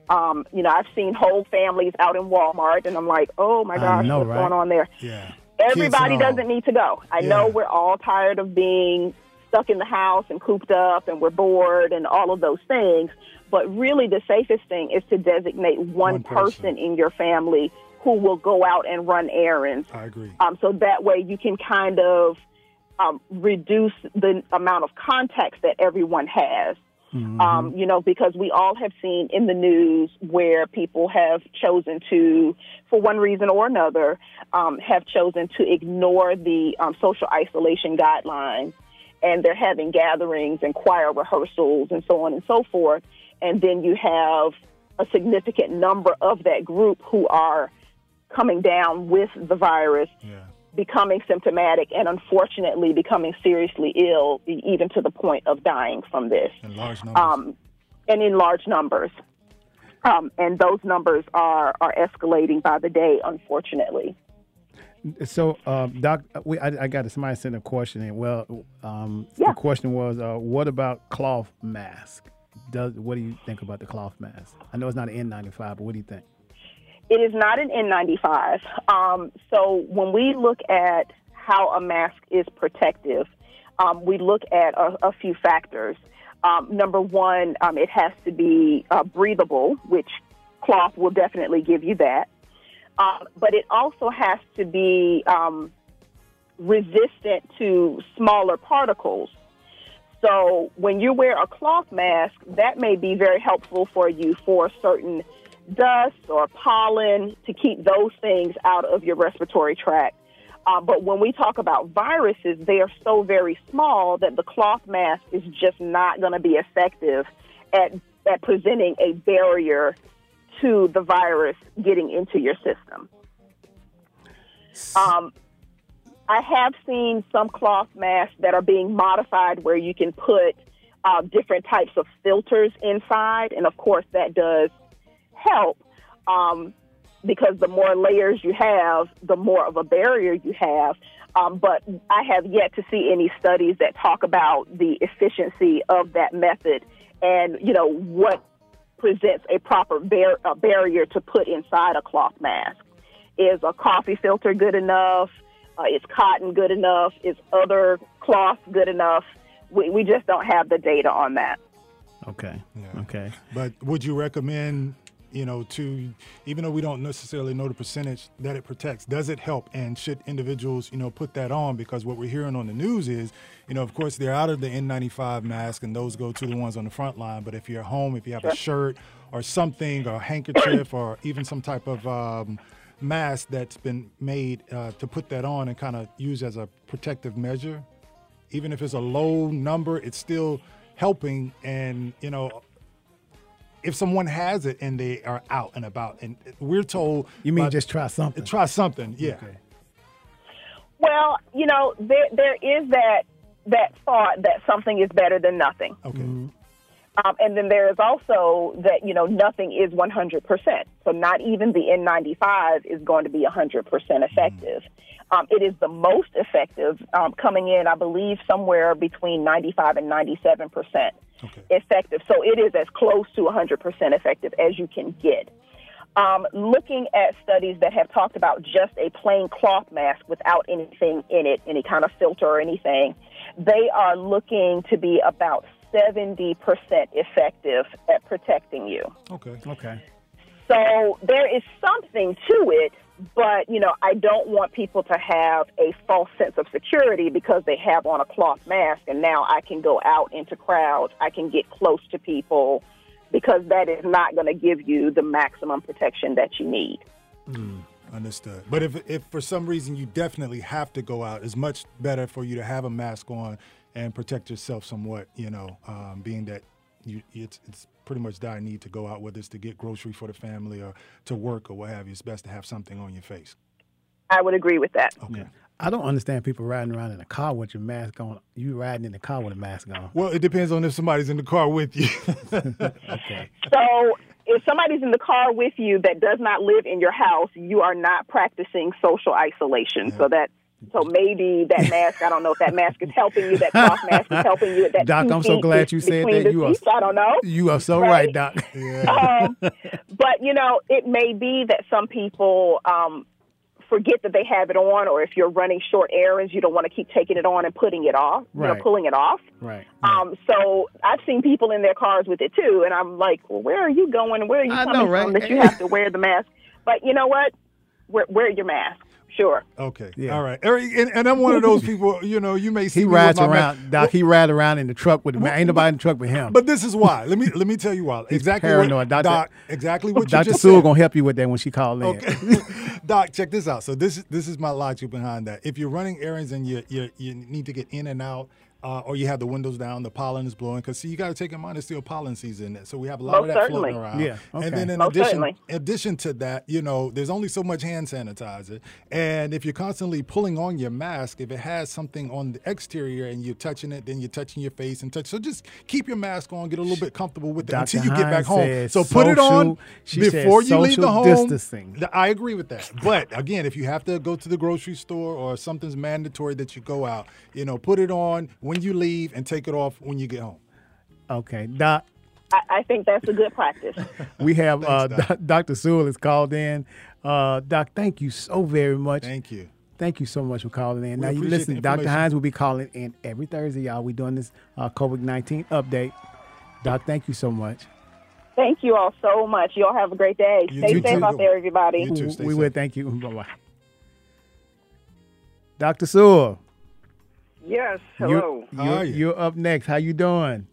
Um, you know, I've seen whole families out in Walmart, and I'm like, oh my gosh, know, what's right? going on there? Yeah. Everybody Kids and all. doesn't need to go. I know we're all tired of being stuck in the house and cooped up, and we're bored, and all of those things. But really, the safest thing is to designate one, One person. person in your family who will go out and run errands. I agree. Um, so that way you can kind of um, reduce the amount of contacts that everyone has. Um, you know, because we all have seen in the news where people have chosen to, for one reason or another, um, have chosen to ignore the um, social isolation guidelines. And they're having gatherings and choir rehearsals and so on and so forth. And then you have a significant number of that group who are coming down with the virus Yeah. Becoming symptomatic and unfortunately becoming seriously ill, even to the point of dying from this, In large numbers. um, and in large numbers. Um, and those numbers are, are escalating by the day, unfortunately. So, uh, Doc, we, I, I got somebody sent a question in. Well, um, Yeah. the question was, uh, what about cloth mask? Does what do you think about the cloth mask? I know it's not an N95, but what do you think? It is not an N95. Um, so when we look at how a mask is protective, um, we look at a, a few factors. Um, number one, um, it has to be uh, breathable, which cloth will definitely give you that. Um, but it also has to be um, resistant to smaller particles. So when you wear a cloth mask, that may be very helpful for you for certain dust or pollen to keep those things out of your respiratory tract. Uh, but when we talk about viruses, they are so very small that the cloth mask is just not going to be effective at, at presenting a barrier to the virus getting into your system. Um, I have seen some cloth masks that are being modified where you can put uh, different types of filters inside, and of course that does help um, because the more layers you have, the more of a barrier you have. Um, but I have yet to see any studies that talk about the efficiency of that method and you know what presents a proper bar- a barrier to put inside a cloth mask. Is a coffee filter good enough? Uh, is cotton good enough? Is other cloth good enough? We, we just don't have the data on that. Okay. Okay. But would you recommend, you know, to even though we don't necessarily know the percentage that it protects, does it help? And should individuals, you know, put that on? Because what we're hearing on the news is, you know, of course they're out of the N95 mask, and those go to the ones on the front line. But if you're at home, if you have a shirt or something, or a handkerchief, or even some type of um, mask that's been made uh, to put that on and kind of use as a protective measure, even if it's a low number, it's still helping. And you know, if someone has it and they are out and about, and we're told, You mean by- just try something? try something, yeah. Okay. Well, you know, there there is that that thought that something is better than nothing. Okay. Um, and then there is also that, you know, nothing is 100%. So not even the N95 is going to be 100% effective. Um, it is the most effective, um, coming in, I believe, somewhere between 95 and 97% effective. So it is as close to 100% effective as you can get. Um, looking at studies that have talked about just a plain cloth mask without anything in it, any kind of filter or anything, they are looking to be about 70% effective at protecting you. Okay. Okay. So there is something to it, but you know, I don't want people to have a false sense of security because they have on a cloth mask and now I can go out into crowds, I can get close to people because that is not going to give you the maximum protection that you need. Understood. But if if for some reason you definitely have to go out, it's much better for you to have a mask on and protect yourself somewhat. You know, um, being that you it's it's pretty much dire need to go out, whether it's to get grocery for the family or to work or what have you. It's best to have something on your face. I would agree with that. Okay. I don't understand people riding around in a car with your mask on. You riding in the car with a mask on. Well, it depends on if somebody's in the car with you. Okay. So if somebody's in the car with you that does not live in your house, you are not practicing social isolation. So that so maybe that mask, I don't know if that mask is helping you, that cloth mask is helping you. That Doc, I'm so glad you said that. the You are, I don't know. You are so Right? right, Doc. um, but you know, it may be that some people um, forget that they have it on, or if you're running short errands, you don't want to keep taking it on and putting it off, you know, pulling it off. Right. Um, so I've seen people in their cars with it too, and I'm like, well, where are you going? Where are you I coming know, right? from that you have to wear the mask? But you know what? Wear, wear your mask. Sure. okay. Yeah. All right. Eric, And, and I'm one of those people. You know, you may see He me with rides my around, mask- Doc. He ride around in the truck with the man. Ain't nobody in the truck with him. But this is why. Let me let me tell you why. exactly what, paranoid. Doctor- Doc, exactly what you Dr. just Sewell said. gonna help you with that when she called in. Okay, Doc, check this out. So this is this is my logic behind that. If you're running errands and you you, you need to get in and out, uh, or you have the windows down, the pollen is blowing. Because see, you got to take in mind it's still pollen season, so we have a lot of that certainly. floating around. Yeah, okay. And then in Most addition, certainly. in addition to that, you know, there's only so much hand sanitizer, and if you're constantly pulling on your mask, if it has something on the exterior and you're touching it, then you're touching your face and touch. So just keep your mask on, get a little bit comfortable with it Dr. until you get back home. said So put it on social- she said before you leave the home. distancing. I agree with that. But again, if you have to go to the grocery store or something's mandatory that you go out, you know, put it on when you leave and take it off when you get home. Okay, Doc. I, I think that's a good practice. We have uh, Thanks, Doc. Dr. Sewell is called in. Uh, Doc, thank you so very much. Thank you. Thank you so much for calling in. We now you listen, Dr. Hines will be calling in every Thursday, y'all. We're doing this uh, COVID nineteen update. Doc, thank you so much. Thank you all so much. You all have a great day. You Stay too. safe out there, everybody. You too. Stay we safe. will thank you. Bye bye. Dr. Sewell, Yes, you- hello. How you're, are you? you're up next. How you doing?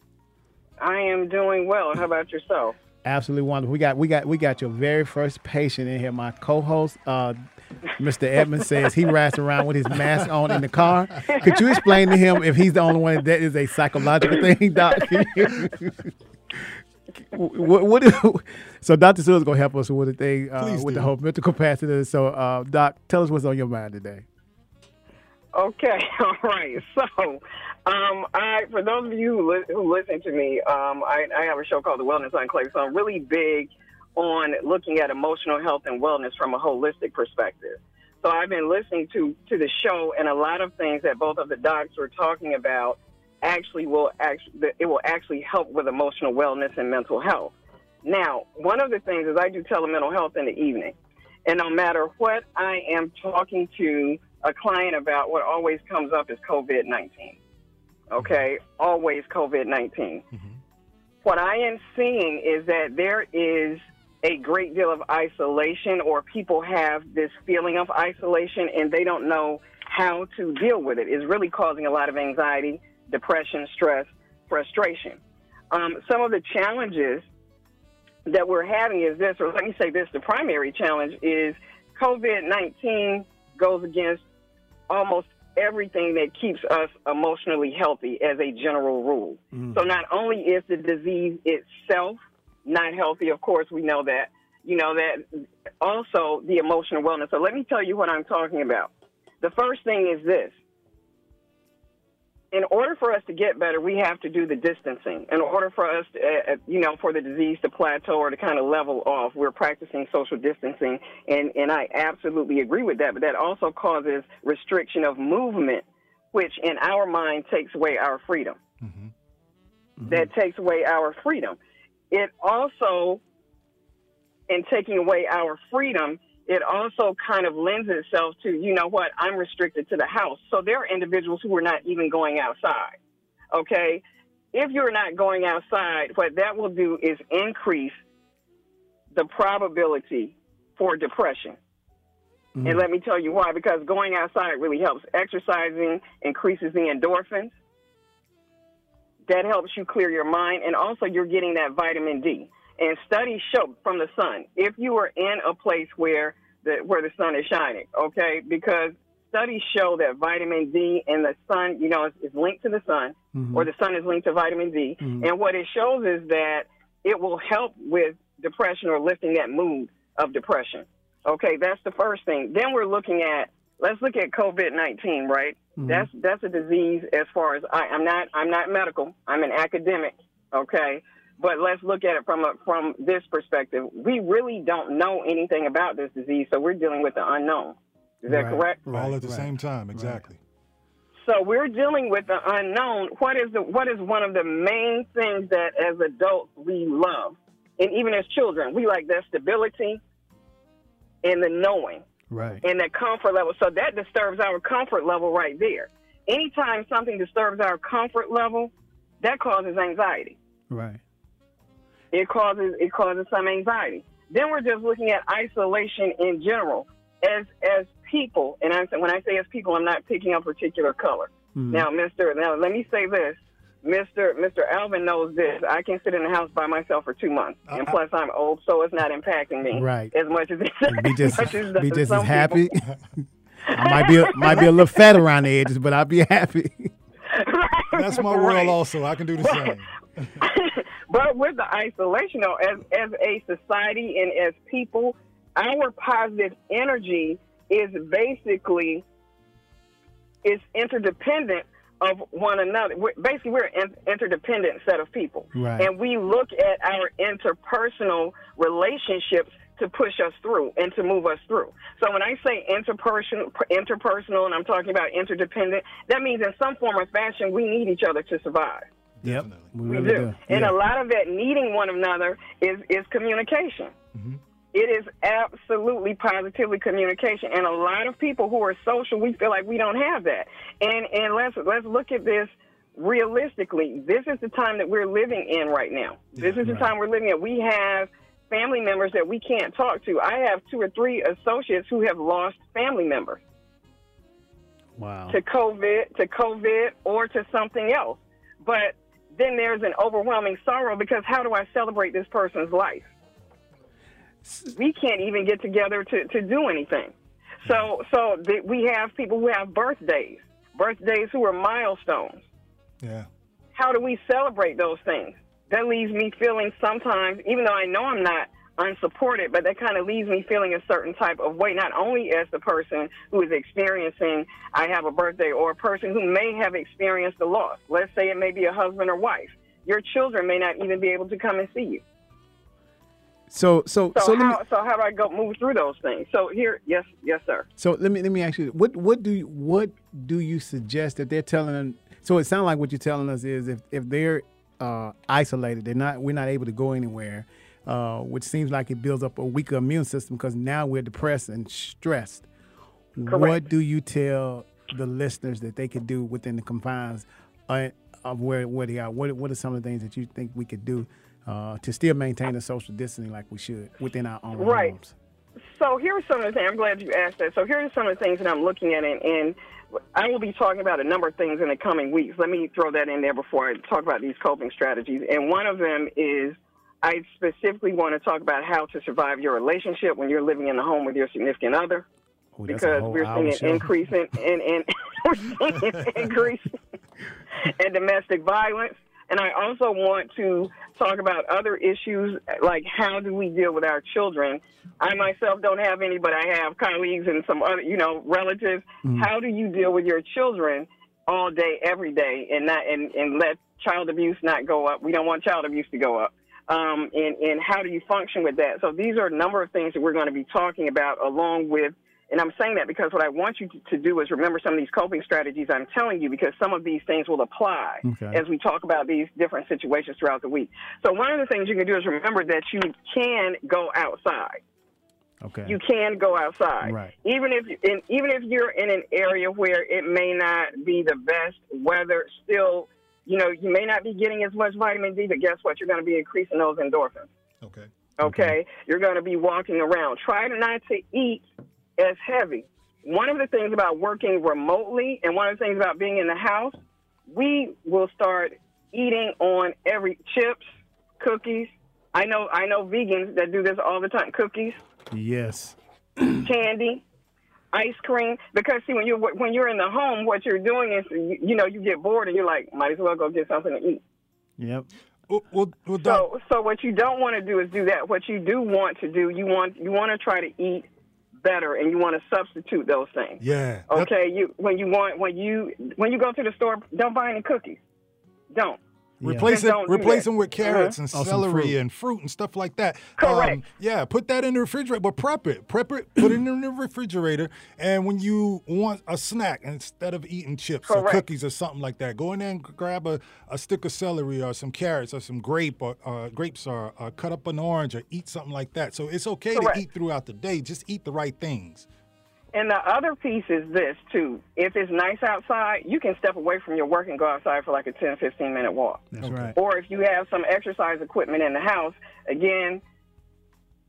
I am doing well. How about yourself? Absolutely wonderful. We got we got we got your very first patient in here. My co-host, uh, Mr. Edmonds says he rides around with his mask on in the car. Could you explain to him if he's the only one that is a psychological thing, Doc? what, what do, so Dr. Sue is going to help us with the thing, uh, with do. the whole mental capacity. So, uh, Doc, tell us what's on your mind today. Okay, all right. So, um, I for those of you who, li- who listen to me, um, I, I have a show called The Wellness Enclave. So I'm really big on looking at emotional health and wellness from a holistic perspective. So I've been listening to to the show, and a lot of things that both of the docs were talking about actually will actually it will actually help with emotional wellness and mental health. Now, one of the things is I do telemental health in the evening. And no matter what I am talking to a client about, what always comes up is COVID 19. Okay? Always COVID 19. What I am seeing is that there is a great deal of isolation, or people have this feeling of isolation and they don't know how to deal with it. It's really causing a lot of anxiety, depression, stress, frustration. Um, some of the challenges that we're having is this, or let me say this the primary challenge is COVID 19 goes against almost everything that keeps us emotionally healthy as a general rule. Mm. So not only is the disease itself not healthy, of course, we know that, you know, that also the emotional wellness. So let me tell you what I'm talking about. The first thing is this in order for us to get better, we have to do the distancing. In order for us, to, uh, you know, for the disease to plateau or to kind of level off, we're practicing social distancing, and and I absolutely agree with that. But that also causes restriction of movement, which in our mind takes away our freedom. Mm-hmm. Mm-hmm. That takes away our freedom. It also, in taking away our freedom, it also kind of lends itself to, you know what, I'm restricted to the house. So there are individuals who are not even going outside. Okay? If you're not going outside, what that will do is increase the probability for depression. And mm-hmm. let me tell you why. Because going outside really helps. Exercising increases the endorphins. That helps you clear your mind. And also, you're getting that vitamin D. And studies show from the sun, if you are in a place where the where the sun is shining, okay, because studies show that vitamin D and the sun, you know, is, is linked to the sun, mm-hmm. or the sun is linked to vitamin D. Mm-hmm. And what it shows is that it will help with depression or lifting that mood of depression. Okay, that's the first thing. Then we're looking at let's look at COVID nineteen, right? Mm-hmm. That's that's a disease as far as I, I'm not I'm not medical. I'm an academic. Okay. But let's look at it from a, from this perspective. We really don't know anything about this disease, so we're dealing with the unknown. Is that Right. correct? All at the right. same time, exactly. So we're dealing with the unknown. What is the what is one of the main things that as adults we love, and even as children we like that stability and the knowing Right. and that comfort level. So that disturbs our comfort level right there. Anytime something disturbs our comfort level, that causes anxiety. Right. It causes it causes some anxiety. Then we're just looking at isolation in general. As as people, and I when I say as people, I'm not picking a particular color. Hmm. Now, Mister, now let me say this. Mr. Mr. Alvin knows this. I can sit in the house by myself for two months, and uh-huh. plus I'm old, so it's not impacting me Right. as much as it be just as as be just as happy. I might be a, might be a little fat around the edges, but I'll be happy. That's my Right. world also. I can do the same. But with the isolation, though, as as a society and as people, our positive energy is basically is interdependent of one another. We're, basically, we're an interdependent set of people, Right. and we look at our interpersonal relationships to push us through and to move us through. So when I say interpersonal, interpersonal, and I'm talking about interdependent, that means in some form or fashion we need each other to survive. Yep. Definitely. We We really do. do. And Yeah. a lot of that needing one another is, is communication. Mm-hmm. It is absolutely positively communication. And a lot of people who are social, we feel like we don't have that. And and let's let's look at this realistically. This is the time that we're living in right now. This is the time we're living in. We have family members that we can't talk to. I have two or three associates who have lost family members Wow. to COVID, to COVID, or to something else. But then there's an overwhelming sorrow because how do I celebrate this person's life? We can't even get together to, to do anything. So, so we have people who have birthdays, birthdays who are milestones. Yeah. How do we celebrate those things? That leaves me feeling sometimes, even though I know I'm not unsupported, but that kind of leaves me feeling a certain type of way, not only as the person who is experiencing I have a birthday or a person who may have experienced a loss. Let's say it may be a husband or wife. Your children may not even be able to come and see you. So, so, So, so, let me, how, so how do I go move through those things? So here, yes, yes, sir. so let me let me ask you what what do you, what do you suggest that they're telling them? So it sounds like what you're telling us is if if they're uh, isolated, they're not we're not able to go anywhere, uh, which seems like it builds up a weaker immune system because now we're depressed and stressed. What do you tell the listeners that they could do within the confines uh, of where where they are? What what are some of the things that you think we could do uh, to still maintain the social distancing like we should within our own homes? Right. homes? So here's some of the things. I'm glad you asked that. So here are some of the things that I'm looking at, and, and I will be talking about a number of things in the coming weeks. Let me throw that in there before I talk about these coping strategies. And one of them is I specifically want to talk about how to survive your relationship when you're living in the home with your significant other. Ooh, because we're seeing an increase in, in, in we're seeing an increase in domestic violence. And I also want to talk about other issues like how do we deal with our children. I myself don't have any, but I have colleagues and some other, you know, relatives. How do you deal with your children all day, every day, and not and, and let child abuse not go up? We don't want child abuse to go up. Um, and, and how do you function with that? So these are a number of things that we're going to be talking about along with and I'm saying that because what I want you to, do is remember some of these coping strategies I'm telling you because some of these things will apply Okay. as we talk about these different situations throughout the week. So one of the things you can do is remember that you can go outside. Okay. You can go outside, Right. even if and even if you're in an area where it may not be the best weather. Still, you know, you may not be getting as much vitamin D, but guess what? You're going to be increasing those endorphins. Okay. Okay, you're going to be walking around. Try not to eat as heavy. One of the things about working remotely and one of the things about being in the house, we will start eating on every chips, cookies. I know I know vegans that do this all the time. Cookies, Yes. candy, ice cream. Because see, when you're when you're in the home, what you're doing is you, you know you get bored and you're like, might as well go get something to eat. Yep. Well, well, well So, so what you don't want to do is do that. What you do want to do, you want you want to try to eat better, and you want to substitute those things. yeah. that- Okay, you when you want when you when you go to the store, don't buy any cookies. Don't. Replace Just it, replace them with carrots and Oh, celery fruit. and fruit and stuff like that. Correct. Um, yeah, put that in the refrigerator, but prep it. Prep it, put it in the refrigerator. And when you want a snack, instead of eating chips or cookies or something like that, go in there and grab a, a stick of celery or some carrots or some grape or uh, grapes or uh, cut up an orange or eat something like that. So it's okay Correct. to eat throughout the day. Just eat the right things. And the other piece is this too. If it's nice outside, you can step away from your work and go outside for like a 10, 15 minute walk. That's right. Or if you have some exercise equipment in the house, again,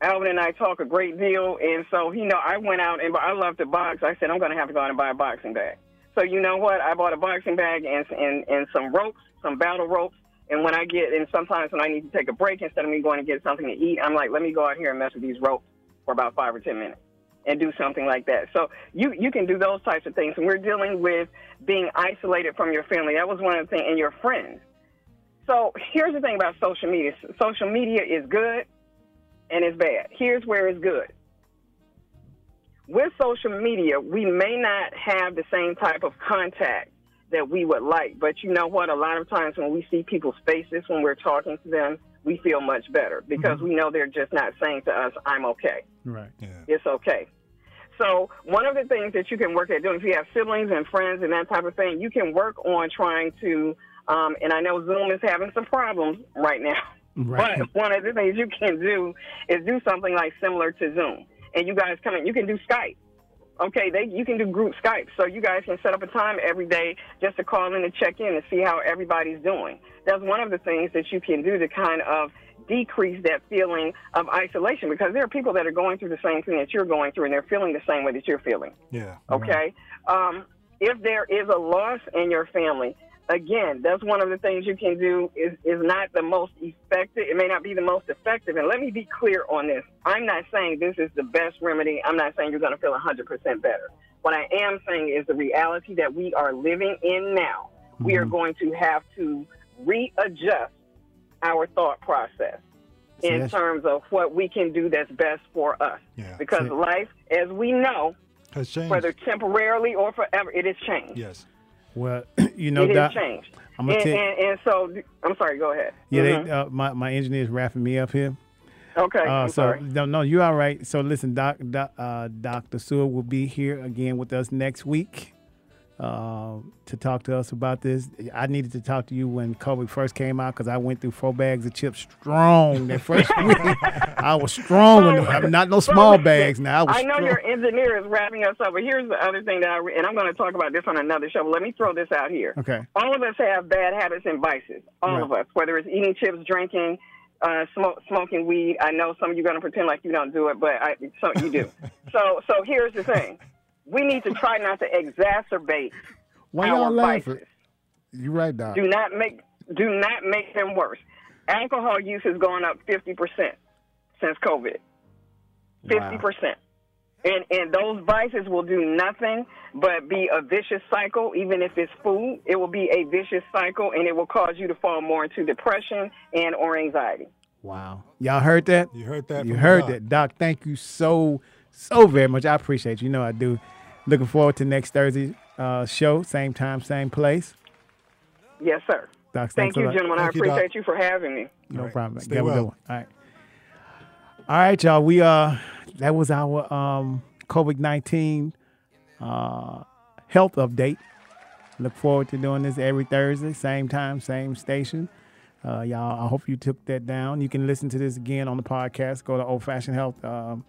Alvin and I talk a great deal, and so you know I went out and I love to box. I said I'm going to have to go out and buy a boxing bag. So you know what? I bought a boxing bag and and, and some ropes, some battle ropes. And when I get and sometimes when I need to take a break instead of me going to get something to eat, I'm like, let me go out here and mess with these ropes for about five or ten minutes and do something like that. So you you can do those types of things. And we're dealing with being isolated from your family. That was one of the things, and your friends. So here's the thing about social media. Social media is good and it's bad. Here's where it's good. With social media, we may not have the same type of contact that we would like, but you know what? A lot of times when we see people's faces when we're talking to them, we feel much better because we know they're just not saying to us, I'm okay Right. Yeah. it's okay. So one of the things that you can work at doing, if you have siblings and friends and that type of thing, you can work on trying to. Um, and I know Zoom is having some problems right now, Right. but one of the things you can do is do something like similar to Zoom, and you guys come in. You can do Skype. Okay, they you can do group Skype, so you guys can set up a time every day just to call in and check in and see how everybody's doing. That's one of the things that you can do to kind of decrease that feeling of isolation because there are people that are going through the same thing that you're going through and they're feeling the same way that you're feeling. Yeah. Okay. Um, if there is a loss in your family, again, that's one of the things you can do is is not the most effective. It may not be the most effective. And let me be clear on this. I'm not saying this is the best remedy. I'm not saying you're going to feel 100% better. What I am saying is the reality that we are living in now. We are mm-hmm. going to have to readjust our thought process in terms of what we can do that's best for us. Yeah. Because life, as we know, Has changed. whether temporarily or forever, it has changed. yes. Well, you know, it has Doc, changed. I'm and, tell- and, and so, I'm sorry, go ahead. yeah, Mhm. they, uh, my my engineer is wrapping me up here. okay, Uh, I'm so sorry. no, no, you're all right. So listen, Doc, doc uh, Dr. Sewell will be here again with us next week uh, to talk to us about this. I needed to talk to you when COVID first came out because I went through four bags of chips strong that first week. I was strong, with them. not no small bags. Now I was. I know strong. your engineer is wrapping us up, but here's the other thing that I, re- and I'm going to talk about this on another show. But let me throw this out here. Okay. All of us have bad habits and vices. All Right. of us, whether it's eating chips, drinking, uh, smoke, smoking weed. I know some of you are going to pretend like you don't do it, but I, so you do. so, so here's the thing: we need to try not to exacerbate Why our y'all laughing? vices. You're right, Doc. Do not make do not make them worse. Alcohol use has gone up fifty percent since COVID. Fifty percent. And and those vices will do nothing but be a vicious cycle. Even if it's food, it will be a vicious cycle, and it will cause you to fall more into depression and or anxiety. Wow. Y'all heard that? You heard that You heard Doc. that. Doc, thank you so, so very much. I appreciate you. You know I do. Looking forward to next Thursday uh, show. Same time, same place. Yes, sir. Doc, Thank you, gentlemen. I Thank you, Doc. appreciate you for having me. No All right. problem. Stay Have a good well. one. All right. All right, y'all. We uh that was our um COVID nineteen uh health update. Look forward to doing this every Thursday, same time, same station. Uh, y'all, I hope you took that down. You can listen to this again on the podcast. Go to Old Fashioned Health um,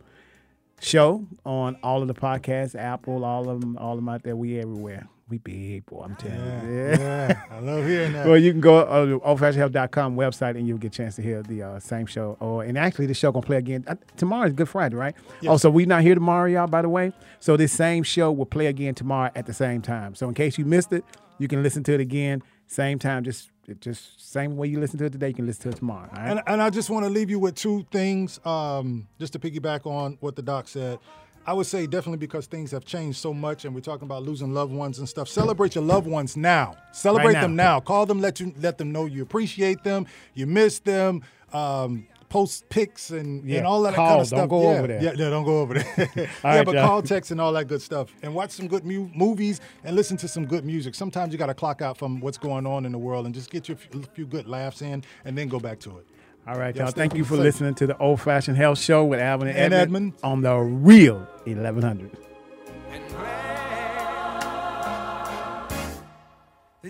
Show on all of the podcasts, Apple, all of them, all of them out there. We everywhere. We big, boy. I'm telling Yeah, you. yeah. I love hearing that. Well, you can go uh, to oldfashionedhealth.com website and you'll get a chance to hear the uh, same show. Or and actually, the show gonna play again uh, tomorrow. is Good Friday, right? Oh, so we not here tomorrow, y'all. By the way, so this same show will play again tomorrow at the same time. So in case you missed it, you can listen to it again, same time. Just it just same way you listen to it today, you can listen to it tomorrow. Right? And, and I just want to leave you with two things, um, just to piggyback on what the doc said. I would say definitely because things have changed so much, and we're talking about losing loved ones and stuff. Celebrate your loved ones now. Celebrate Right now. them now. Call them, let you let them know you appreciate them, you miss them. Um, post pics and, Yeah, and all that call, kind of don't stuff. go yeah, over there. Yeah, yeah, don't go over there. yeah, right, but y'all. call, text, and all that good stuff, and watch some good mu- movies and listen to some good music. Sometimes you got to clock out from what's going on in the world and just get your few, few good laughs in, and then go back to it. All right, Yeah, y'all. Thank you for safe. listening to the Old Fashioned Health Show with Alvin and, And Edmund, Edmund. on the real 1100.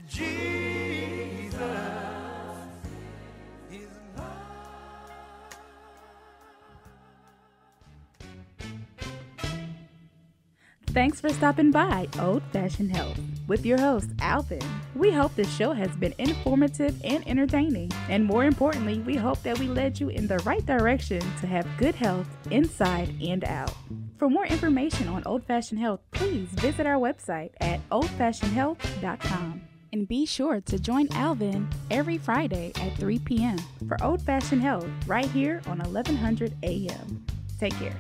Jesus Thanks for stopping by Old Fashioned Health with your host, Alvin. We hope this show has been informative and entertaining. And more importantly, we hope that we led you in the right direction to have good health inside and out. For more information on Old Fashioned Health, please visit our website at oldfashionedhealth.com. And be sure to join Alvin every Friday at 3 p.m. for Old Fashioned Health right here on 1100 a.m. Take care.